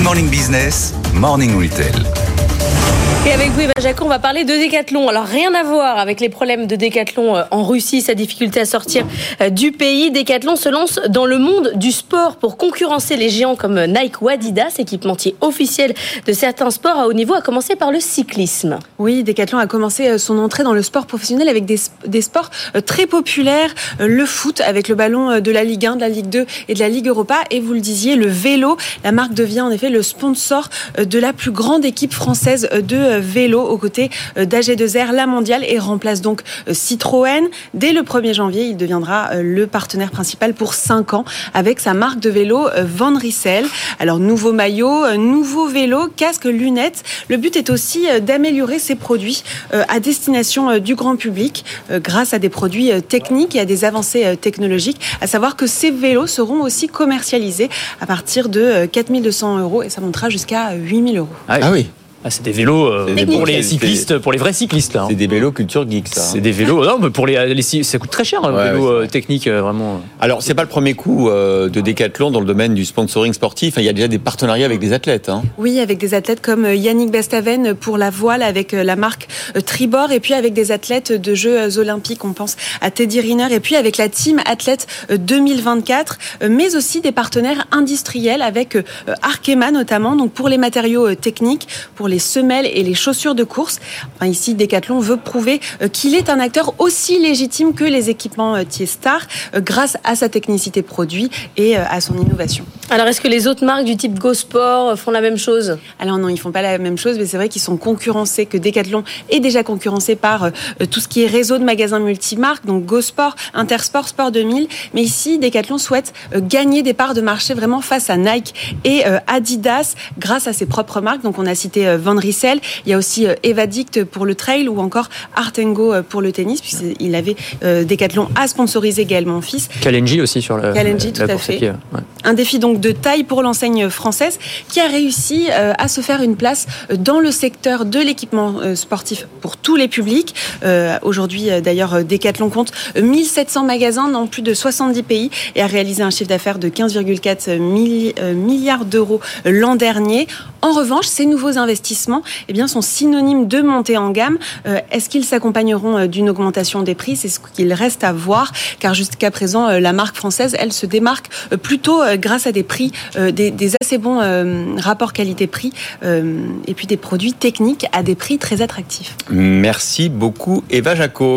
Good Morning Business, Morning Retail. Et avec vous, Eva on va parler de Décathlon. Alors, rien à voir avec les problèmes de Décathlon euh, en Russie, sa difficulté à sortir euh, du pays. Décathlon se lance dans le monde du sport pour concurrencer les géants comme Nike ou Adidas, équipementier officiel de certains sports à haut niveau, à commencer par le cyclisme. Oui, Décathlon a commencé euh, son entrée dans le sport professionnel avec des, des sports très populaires. Le foot avec le ballon de la Ligue 1, de la Ligue 2 et de la Ligue Europa. Et vous le disiez, le vélo. La marque devient en effet le sponsor de la plus grande équipe française de vélo aux côtés euh, d'AG2R, la mondiale, et remplace donc euh, Citroën. Dès le 1er janvier, il deviendra euh, le partenaire principal pour 5 ans avec sa marque de vélo Van Rissel. Alors, nouveau maillot, nouveau vélo, casque, lunettes. Le but est aussi d'améliorer ses produits à destination du grand public grâce à des produits techniques et à des avancées technologiques. À savoir que ces vélos seront aussi commercialisés à partir de 4200 euros et ça montera jusqu'à 8000 euros. Ah oui. Ah, c'est des vélos euh, pour les cyclistes, pour les vrais cyclistes. Là, hein. C'est des vélos culture geek, ça. C'est des vélos. Non, mais pour les, les ça coûte très cher, un vélo technique, euh, technique, euh, vraiment. Alors, c'est pas le premier coup de Décathlon dans le domaine du sponsoring sportif. Il y a déjà des partenariats avec des athlètes. Hein. Oui, avec des athlètes comme Yannick Bestaven pour la voile avec la marque Tribord, et puis avec des athlètes de Jeux olympiques. On pense à Teddy Riner, et puis avec la team athlète 2024, mais aussi des partenaires industriels avec Arkema notamment, donc pour les matériaux techniques, pour les semelles et les chaussures de course. Ici, Decathlon veut prouver euh, qu'il est un acteur aussi légitime que les équipements euh, Tiestar euh, grâce à sa technicité produit et à son innovation. Alors, est-ce que les autres marques du type Go Sport font la même chose? Alors non, ils font pas la même chose, mais c'est vrai qu'ils sont concurrencés, que Decathlon est déjà concurrencé par tout ce qui est réseau de magasins multimarques, donc Go Sport, Intersport, Sport 2000. Mais ici, Decathlon souhaite gagner des parts de marché vraiment face à Nike et Adidas grâce à ses propres marques. Donc on a cité Van Rissel. Il y a aussi euh, Evadict pour le trail ou encore Artengo euh, pour le tennis, puisqu'il avait euh, Decathlon à sponsoriser également mon fils. Kalenji aussi sur le. Kalenji, tout à fait. Un défi donc de taille pour l'enseigne française qui a réussi à se faire une place dans le secteur de l'équipement sportif pour tous les publics. Aujourd'hui, d'ailleurs, Decathlon compte 1700 magasins dans plus de 70 pays et a réalisé un chiffre d'affaires de 15,4 milliards d'euros l'an dernier. En revanche, ces nouveaux investissements eh bien, sont synonymes de montée en gamme. Euh, est-ce qu'ils s'accompagneront euh, d'une augmentation des prix? C'est ce qu'il reste à voir, car jusqu'à présent, euh, la marque française, elle se démarque plutôt grâce à des prix, des, des, assez bons rapports qualité-prix, et puis des produits techniques à des prix très attractifs. Merci beaucoup, Eva Jaco.